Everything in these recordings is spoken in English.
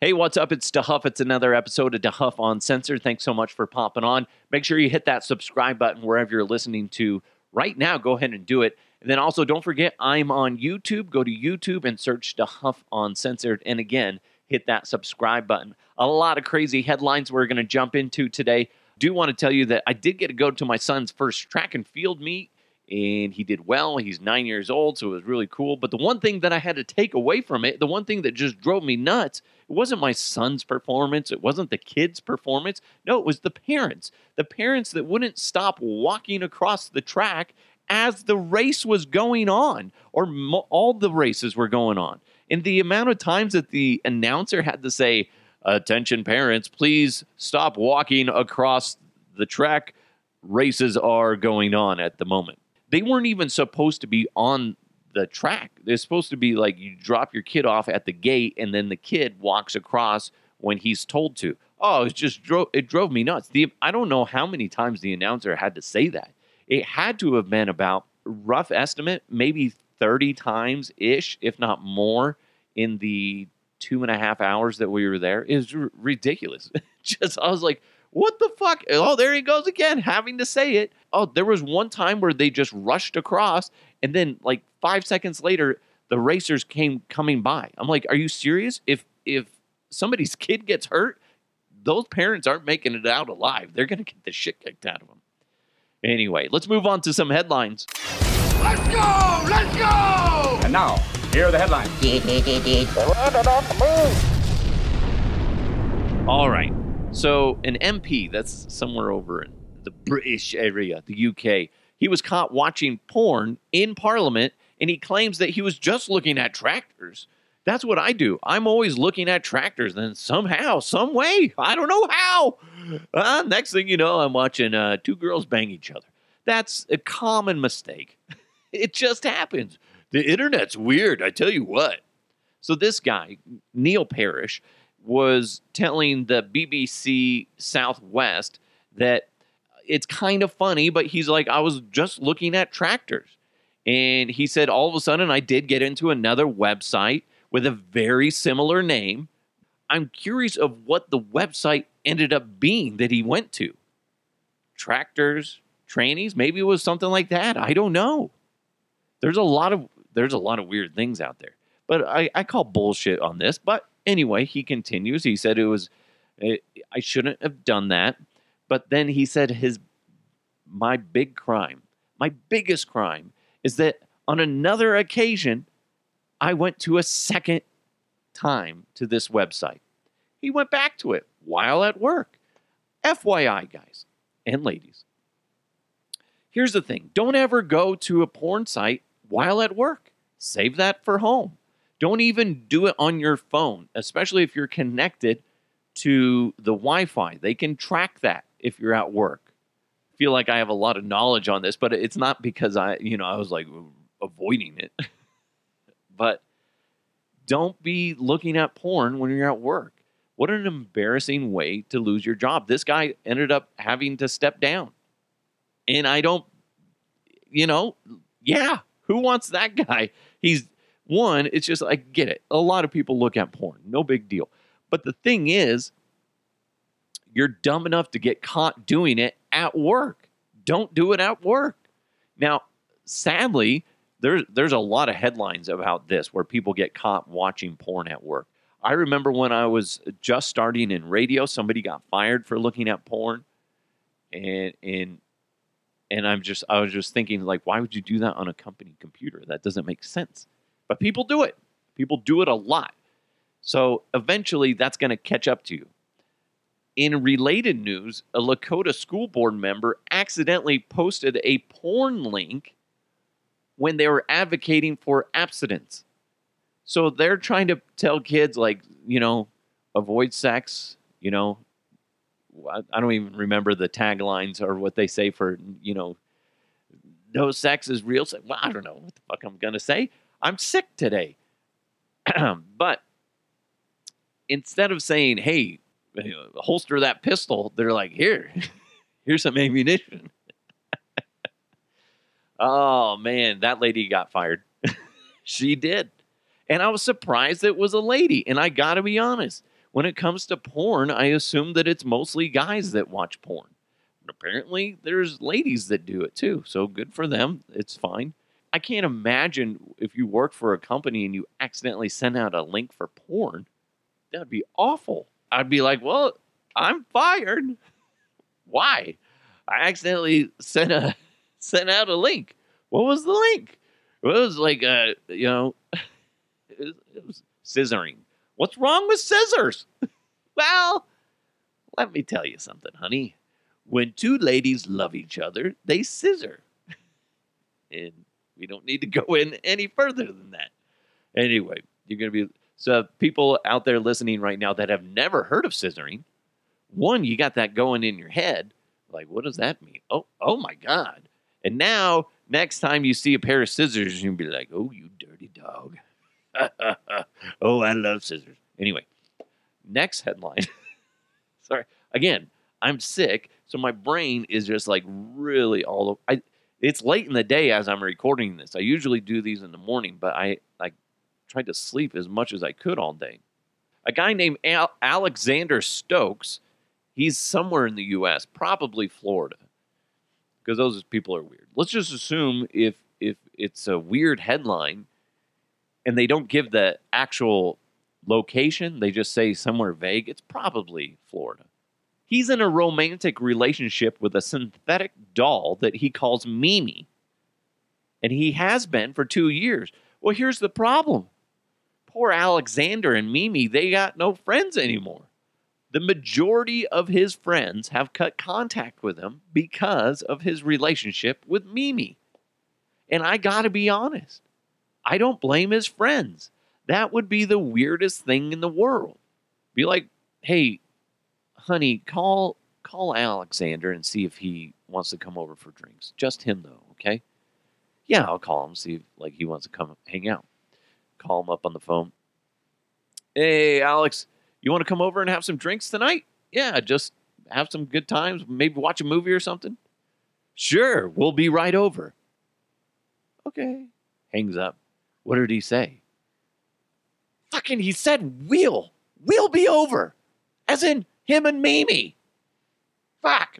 Hey, what's up? It's DeHuff. It's another episode of DeHuff Uncensored. Thanks so much for popping on. Make sure you hit that subscribe button wherever you're listening to right now. Go ahead and do it. And then also, don't forget, I'm on YouTube. Go to YouTube and search DeHuff Uncensored. And again, hit that subscribe button. A lot of crazy headlines we're going to jump into today. Do want to tell you that I did get to go to my son's first track and field meet and he did well. He's nine years old, so it was really cool. But the one thing that I had to take away from it, the one thing that just drove me nuts, it wasn't my son's performance, it wasn't the kids' performance. No, it was the parents. The parents that wouldn't stop walking across the track as the race was going on, or mo- all the races were going on. And the amount of times that the announcer had to say, Attention, parents, please stop walking across the track. Races are going on at the moment they weren't even supposed to be on the track. They're supposed to be like you drop your kid off at the gate and then the kid walks across when he's told to. Oh, it just drove it drove me nuts. The I don't know how many times the announcer had to say that. It had to have been about rough estimate, maybe 30 times ish, if not more, in the two and a half hours that we were there. It was r- ridiculous. just I was like, what the fuck? Oh, there he goes again, having to say it. Oh, there was one time where they just rushed across, and then like five seconds later, the racers came coming by. I'm like, are you serious? If if somebody's kid gets hurt, those parents aren't making it out alive. They're gonna get the shit kicked out of them. Anyway, let's move on to some headlines. Let's go! Let's go! And now, here are the headlines. All right. So, an MP that's somewhere over in the British area, the UK, he was caught watching porn in Parliament and he claims that he was just looking at tractors. That's what I do. I'm always looking at tractors. Then somehow, some way, I don't know how. Uh, next thing you know, I'm watching uh, two girls bang each other. That's a common mistake. it just happens. The internet's weird. I tell you what. So this guy, Neil Parrish, was telling the BBC Southwest that it's kind of funny, but he's like, I was just looking at tractors. And he said, all of a sudden, I did get into another website with a very similar name. I'm curious of what the website ended up being that he went to. Tractors, trannies, maybe it was something like that. I don't know. There's a lot of there's a lot of weird things out there. But I, I call bullshit on this. But anyway, he continues. He said it was eh, I shouldn't have done that. But then he said his my big crime, my biggest crime is that on another occasion I went to a second time to this website. He went back to it while at work. FYI, guys and ladies. Here's the thing don't ever go to a porn site while at work. Save that for home. Don't even do it on your phone, especially if you're connected to the Wi Fi. They can track that if you're at work. I feel like I have a lot of knowledge on this, but it's not because I, you know, I was like avoiding it. but don't be looking at porn when you're at work. What an embarrassing way to lose your job. This guy ended up having to step down. And I don't, you know, yeah, who wants that guy? He's one, it's just, I get it. A lot of people look at porn, no big deal. But the thing is, you're dumb enough to get caught doing it at work. Don't do it at work. Now, sadly, there's there's a lot of headlines about this where people get caught watching porn at work. I remember when I was just starting in radio, somebody got fired for looking at porn, and and and I'm just I was just thinking like, why would you do that on a company computer? That doesn't make sense. But people do it. People do it a lot. So eventually, that's going to catch up to you. In related news, a Lakota school board member accidentally posted a porn link when they were advocating for abstinence. So they're trying to tell kids, like, you know, avoid sex, you know. I don't even remember the taglines or what they say for, you know, no sex is real sex. Well, I don't know what the fuck I'm going to say. I'm sick today. but instead of saying, hey, holster that pistol, they're like, here, here's some ammunition. oh, man, that lady got fired. she did. And I was surprised it was a lady. And I got to be honest, when it comes to porn, I assume that it's mostly guys that watch porn. But apparently, there's ladies that do it too. So good for them. It's fine. I can't imagine if you work for a company and you accidentally send out a link for porn. That would be awful. I'd be like, well, I'm fired. Why? I accidentally sent a sent out a link. What was the link? It was like uh, you know, it was, it was scissoring. What's wrong with scissors? well, let me tell you something, honey. When two ladies love each other, they scissor. and we don't need to go in any further than that. Anyway, you're going to be so people out there listening right now that have never heard of scissoring. One, you got that going in your head. Like, what does that mean? Oh, oh my God. And now, next time you see a pair of scissors, you'll be like, oh, you dirty dog. oh, I love scissors. Anyway, next headline. Sorry. Again, I'm sick, so my brain is just like really all over. I, it's late in the day as I'm recording this. I usually do these in the morning, but I, I tried to sleep as much as I could all day. A guy named Al- Alexander Stokes, he's somewhere in the U.S., probably Florida, because those people are weird. Let's just assume if if it's a weird headline, and they don't give the actual location, they just say somewhere vague. It's probably Florida. He's in a romantic relationship with a synthetic doll that he calls Mimi. And he has been for two years. Well, here's the problem poor Alexander and Mimi, they got no friends anymore. The majority of his friends have cut contact with him because of his relationship with Mimi. And I got to be honest, I don't blame his friends. That would be the weirdest thing in the world. Be like, hey, honey, call call Alexander and see if he wants to come over for drinks. Just him though, okay? Yeah, I'll call him, see if like he wants to come hang out. Call him up on the phone. Hey, Alex, you want to come over and have some drinks tonight? Yeah, just have some good times, maybe watch a movie or something. Sure, we'll be right over. Okay. Hangs up. What did he say? Fucking, he said, we'll. We'll be over. As in, him and Mimi. Fuck.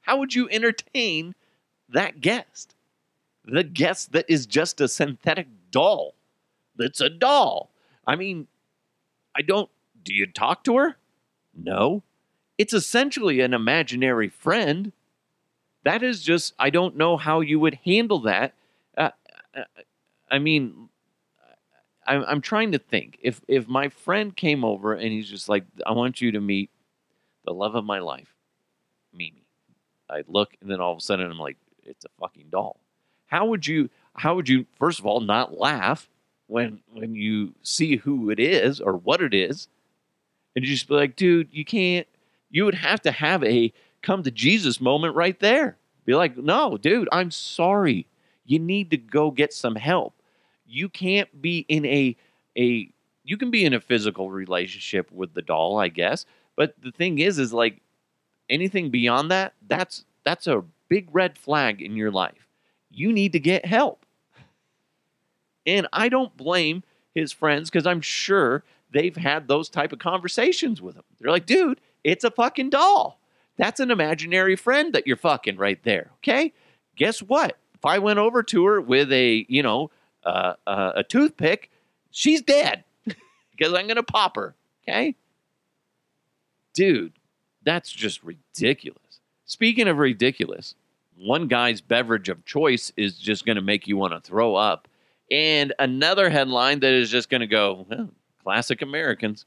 How would you entertain that guest? The guest that is just a synthetic doll. That's a doll. I mean, I don't. Do you talk to her? No. It's essentially an imaginary friend. That is just, I don't know how you would handle that. Uh, I mean, I'm, I'm trying to think. If if my friend came over and he's just like, I want you to meet the love of my life, Mimi. I look and then all of a sudden I'm like, it's a fucking doll. How would you? How would you? First of all, not laugh when when you see who it is or what it is, and you just be like, dude, you can't. You would have to have a come to Jesus moment right there. Be like, no, dude, I'm sorry. You need to go get some help you can't be in a a you can be in a physical relationship with the doll, I guess. But the thing is, is like anything beyond that, that's that's a big red flag in your life. You need to get help. And I don't blame his friends because I'm sure they've had those type of conversations with him. They're like, dude, it's a fucking doll. That's an imaginary friend that you're fucking right there. Okay. Guess what? If I went over to her with a, you know, uh, uh, a toothpick, she's dead because I'm going to pop her. Okay? Dude, that's just ridiculous. Speaking of ridiculous, one guy's beverage of choice is just going to make you want to throw up. And another headline that is just going to go, well, classic Americans.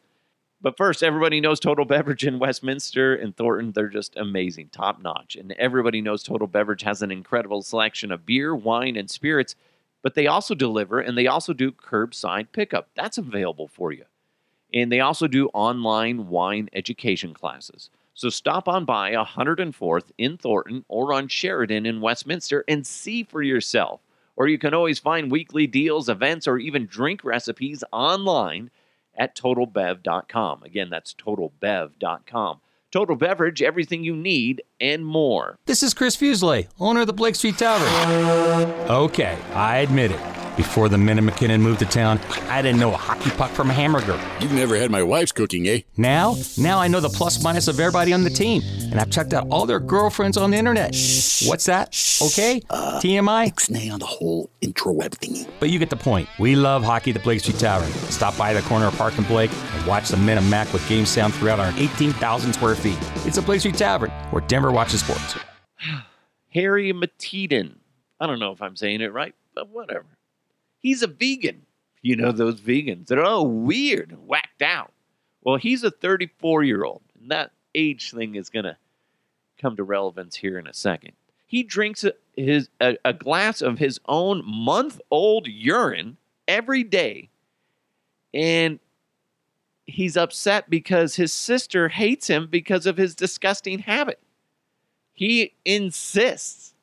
But first, everybody knows Total Beverage in Westminster and Thornton. They're just amazing, top notch. And everybody knows Total Beverage has an incredible selection of beer, wine, and spirits but they also deliver and they also do curbside pickup. That's available for you. And they also do online wine education classes. So stop on by 104th in Thornton or on Sheridan in Westminster and see for yourself. Or you can always find weekly deals, events, or even drink recipes online at totalbev.com. Again, that's totalbev.com. Total Beverage, everything you need and more. This is Chris Fuselier, owner of the Blake Street Tavern. Okay, I admit it. Before the minute MacKinnon moved to town, I didn't know a hockey puck from a hamburger. You've never had my wife's cooking, eh? Now, now I know the plus minus of everybody on the team, and I've checked out all their girlfriends on the internet. What's that? Okay? TMI? Ixnay on the whole intro web thingy. But you get the point. We love hockey at the Blake Street Tavern. Stop by the corner of Park and Blake and watch the Men of Mac with game sound throughout our 18,000 square feet. It's the Blake Street Tavern, where Denver watches sports. Harry Mateden. I don't know if I'm saying it right, but whatever. He's a vegan. You know those vegans, they're all weird, whacked out. Well, he's a 34 year old, and that age thing is gonna come to relevance here in a second. He drinks a, his a, a glass of his own month old urine every day, and he's upset because his sister hates him because of his disgusting habit. He insists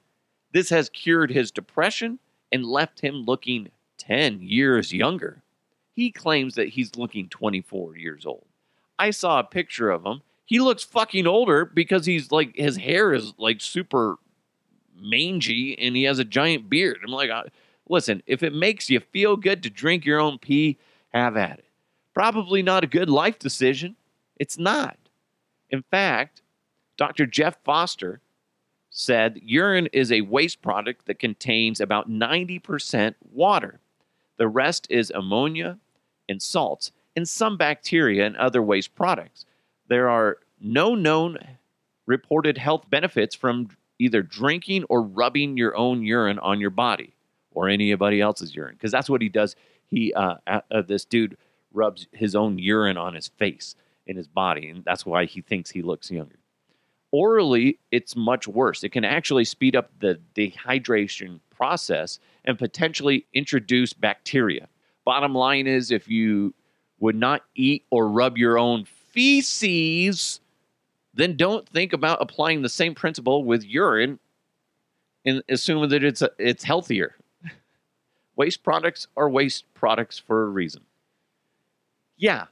this has cured his depression and left him looking 10 years younger. He claims that he's looking 24 years old. I saw a picture of him. He looks fucking older because he's like, his hair is like super mangy and he has a giant beard. I'm like, listen, if it makes you feel good to drink your own pee, have at it. Probably not a good life decision. It's not. In fact, Dr. Jeff Foster said urine is a waste product that contains about 90% water. The rest is ammonia and salts and some bacteria and other waste products. There are no known reported health benefits from either drinking or rubbing your own urine on your body or anybody else's urine because that's what he does. He, uh, uh, this dude rubs his own urine on his face in his body, and that's why he thinks he looks younger. Orally, it's much worse. It can actually speed up the dehydration process and potentially introduce bacteria. Bottom line is, if you would not eat or rub your own feces, then don't think about applying the same principle with urine and assume that it's it's healthier. waste products are waste products for a reason. Yeah,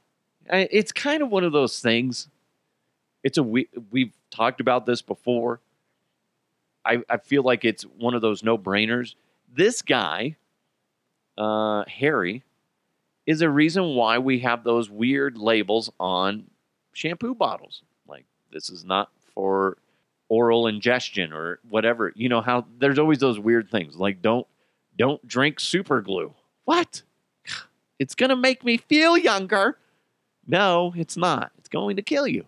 it's kind of one of those things. It's a we we've talked about this before. I, I feel like it's one of those no brainers. This guy, uh, Harry, is a reason why we have those weird labels on shampoo bottles. Like, this is not for oral ingestion or whatever. You know how there's always those weird things like don't don't drink super glue. What? It's going to make me feel younger. No, it's not. It's going to kill you.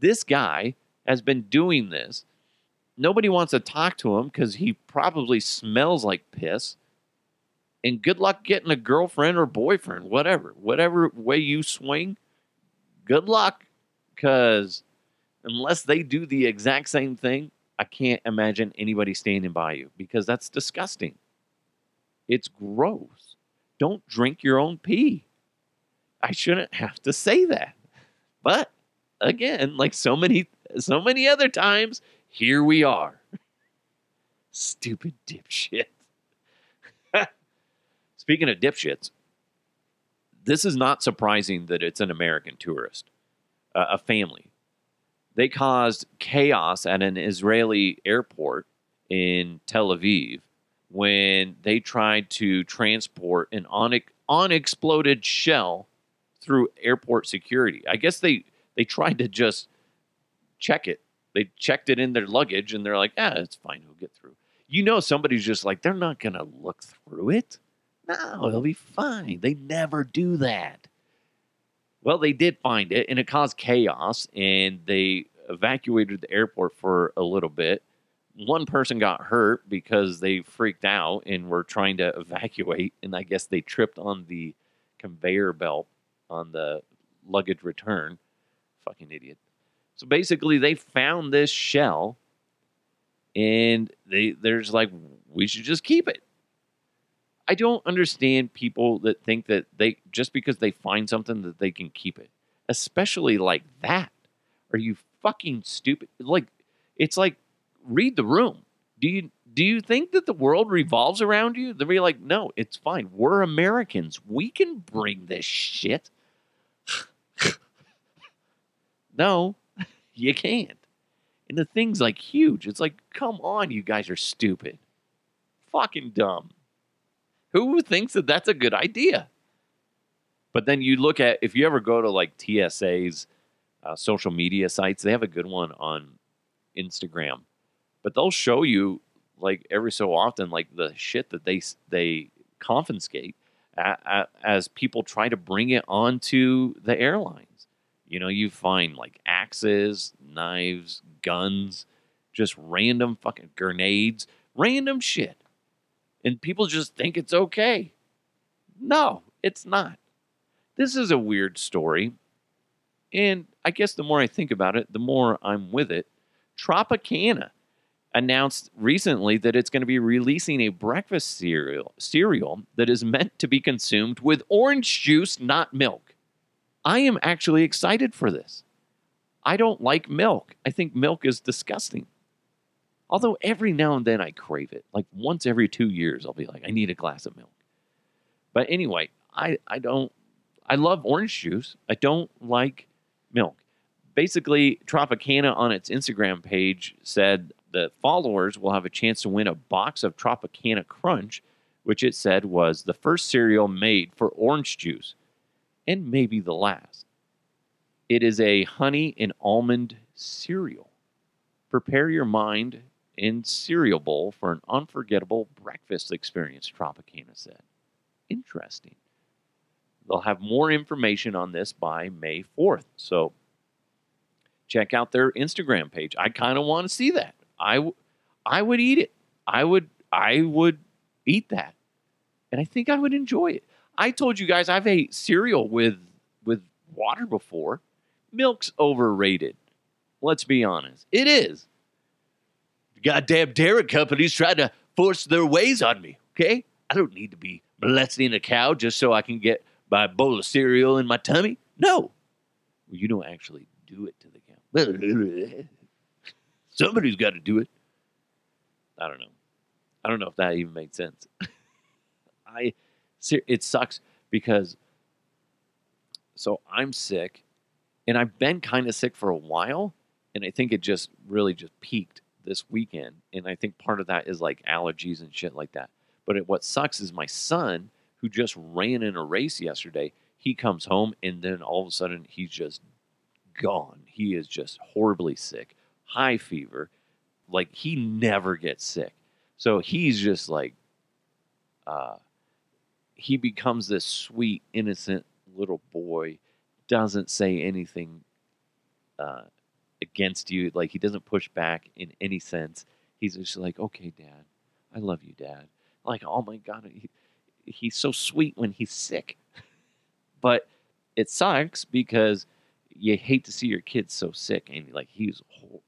This guy has been doing this. Nobody wants to talk to him because he probably smells like piss. And good luck getting a girlfriend or boyfriend, whatever. Whatever way you swing, good luck because unless they do the exact same thing, I can't imagine anybody standing by you because that's disgusting. It's gross. Don't drink your own pee. I shouldn't have to say that. But again, like so many so many other times, here we are. Stupid dipshit. Speaking of dipshits, this is not surprising that it's an American tourist, uh, a family. They caused chaos at an Israeli airport in Tel Aviv when they tried to transport an unexploded shell through airport security. I guess they they tried to just check it. They checked it in their luggage and they're like, "Yeah, it's fine. We'll get through." You know, somebody's just like, they're not going to look through it. No, it'll be fine. They never do that. Well, they did find it and it caused chaos and they evacuated the airport for a little bit. One person got hurt because they freaked out and were trying to evacuate, and I guess they tripped on the conveyor belt on the luggage return. Fucking idiot. So basically, they found this shell, and they there's like we should just keep it. I don't understand people that think that they just because they find something that they can keep it, especially like that. Are you fucking stupid? Like it's like read the room. Do you do you think that the world revolves around you? They'll be like, no, it's fine. We're Americans. We can bring this shit. no, you can't. And the thing's like huge. It's like, come on, you guys are stupid. Fucking dumb. Who thinks that that's a good idea? But then you look at if you ever go to like TSA's uh, social media sites, they have a good one on Instagram, but they'll show you like every so often like the shit that they they confiscate as people try to bring it onto the airlines. You know, you find like axes, knives, guns, just random fucking grenades, random shit. And people just think it's okay. No, it's not. This is a weird story. And I guess the more I think about it, the more I'm with it. Tropicana announced recently that it's going to be releasing a breakfast cereal cereal that is meant to be consumed with orange juice, not milk. I am actually excited for this. I don't like milk. I think milk is disgusting. Although every now and then I crave it. Like once every 2 years I'll be like I need a glass of milk. But anyway, I I don't I love orange juice. I don't like milk. Basically, Tropicana on its Instagram page said the followers will have a chance to win a box of Tropicana Crunch, which it said was the first cereal made for orange juice and maybe the last. It is a honey and almond cereal. Prepare your mind and cereal bowl for an unforgettable breakfast experience, Tropicana said. Interesting. They'll have more information on this by May 4th. So check out their Instagram page. I kind of want to see that. I, w- I would eat it. I would I would eat that, and I think I would enjoy it. I told you guys I've ate cereal with with water before. Milk's overrated. Let's be honest. It is. Goddamn dairy companies trying to force their ways on me. Okay, I don't need to be molesting a cow just so I can get my bowl of cereal in my tummy. No, well, you don't actually do it to the cow. Somebody's got to do it. I don't know. I don't know if that even made sense. I it sucks because so I'm sick and I've been kind of sick for a while and I think it just really just peaked this weekend and I think part of that is like allergies and shit like that. But it, what sucks is my son who just ran in a race yesterday, he comes home and then all of a sudden he's just gone. He is just horribly sick high fever. Like he never gets sick. So he's just like, uh, he becomes this sweet, innocent little boy, doesn't say anything uh, against you. Like he doesn't push back in any sense. He's just like, okay, dad, I love you, dad. Like, oh my God, he, he's so sweet when he's sick. but it sucks because you hate to see your kid so sick and like he's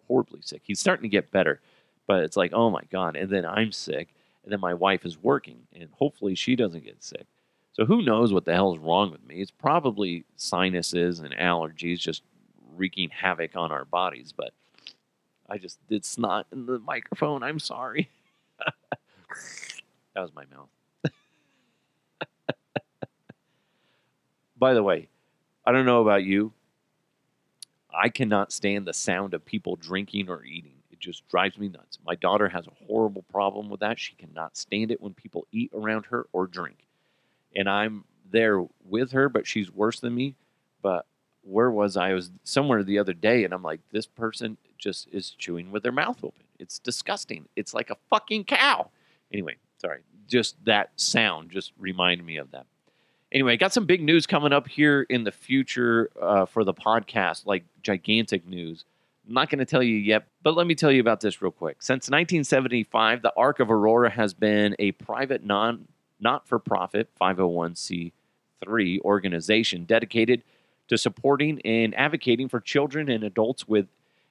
horribly sick. He's starting to get better, but it's like, oh my God. And then I'm sick. And then my wife is working, and hopefully she doesn't get sick. So who knows what the hell is wrong with me? It's probably sinuses and allergies just wreaking havoc on our bodies. But I just did snot in the microphone. I'm sorry. that was my mouth. By the way, I don't know about you, I cannot stand the sound of people drinking or eating. It just drives me nuts. My daughter has a horrible problem with that. She cannot stand it when people eat around her or drink. And I'm there with her, but she's worse than me. But where was I? I was somewhere the other day, and I'm like, this person just is chewing with their mouth open. It's disgusting. It's like a fucking cow. Anyway, sorry. Just that sound just reminded me of that anyway, got some big news coming up here in the future uh, for the podcast, like gigantic news. I'm not going to tell you yet, but let me tell you about this real quick. Since 1975, the Arc of Aurora has been a private, non not for profit 501c3 organization dedicated to supporting and advocating for children and adults with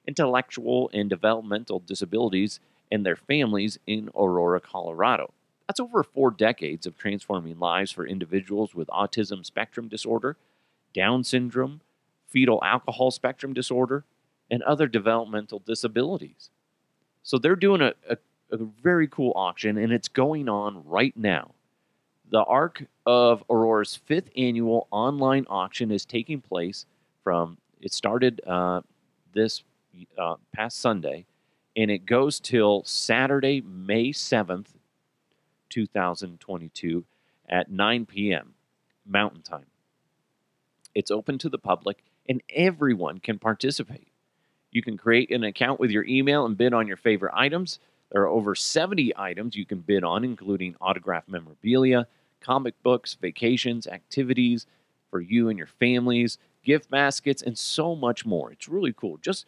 intellectual and developmental disabilities and their families in Aurora, Colorado. That's over four decades of transforming lives for individuals with autism spectrum disorder, Down syndrome, fetal alcohol spectrum disorder, and other developmental disabilities. So they're doing a, a, a very cool auction, and it's going on right now. The Arc of Aurora's fifth annual online auction is taking place from, it started uh, this uh, past Sunday, and it goes till Saturday, May 7th, 2022 at 9 p.m. Mountain Time. It's open to the public, and everyone can participate. You can create an account with your email and bid on your favorite items. There are over 70 items you can bid on, including autographed memorabilia, comic books, vacations, activities for you and your families, gift baskets, and so much more. It's really cool. Just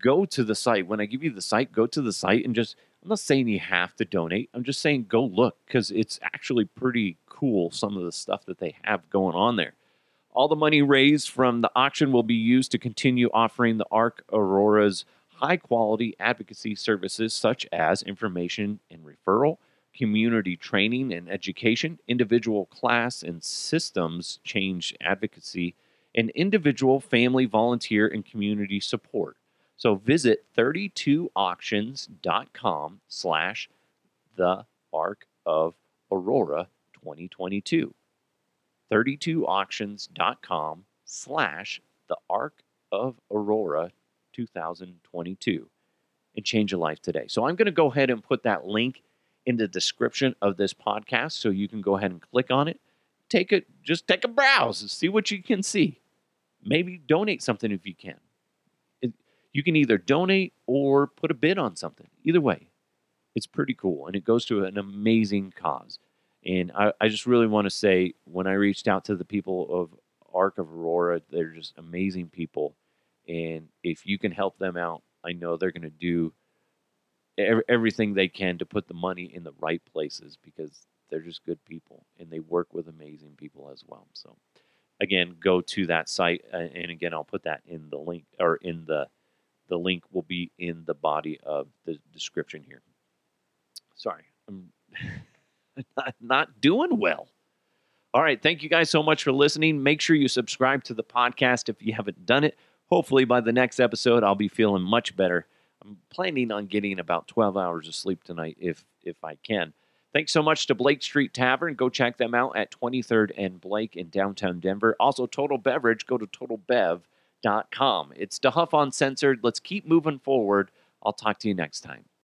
go to the site. When I give you the site, go to the site and just, I'm not saying you have to donate. I'm just saying go look because it's actually pretty cool, some of the stuff that they have going on there. All the money raised from the auction will be used to continue offering the ARC Aurora's high quality advocacy services such as information and referral, community training and education, individual class and systems change advocacy, and individual family volunteer and community support. So visit 32auctions.com slash the arc of Aurora 2022. 32auctions.com slash the arc of Aurora 2022 and change a life today. So I'm going to go ahead and put that link in the description of this podcast so you can go ahead and click on it. Take it, just take a browse and see what you can see. Maybe donate something if you can. It, you can either donate or put a bid on something. Either way, it's pretty cool and it goes to an amazing cause. And I, I just really want to say when I reached out to the people of Arc of Aurora, they're just amazing people. And if you can help them out, I know they're going to do ev- everything they can to put the money in the right places because they're just good people and they work with amazing people as well. So, again, go to that site, uh, and again, I'll put that in the link or in the the link will be in the body of the description here. Sorry, not doing well. All right, thank you guys so much for listening. Make sure you subscribe to the podcast if you haven't done it. Hopefully, by the next episode, I'll be feeling much better. I'm planning on getting about 12 hours of sleep tonight if if I can. Thanks so much to Blake Street Tavern. Go check them out at 23rd and Blake in downtown Denver. Also, Total Beverage. Go to totalbev.com. It's DeHuff Uncensored. Let's keep moving forward. I'll talk to you next time.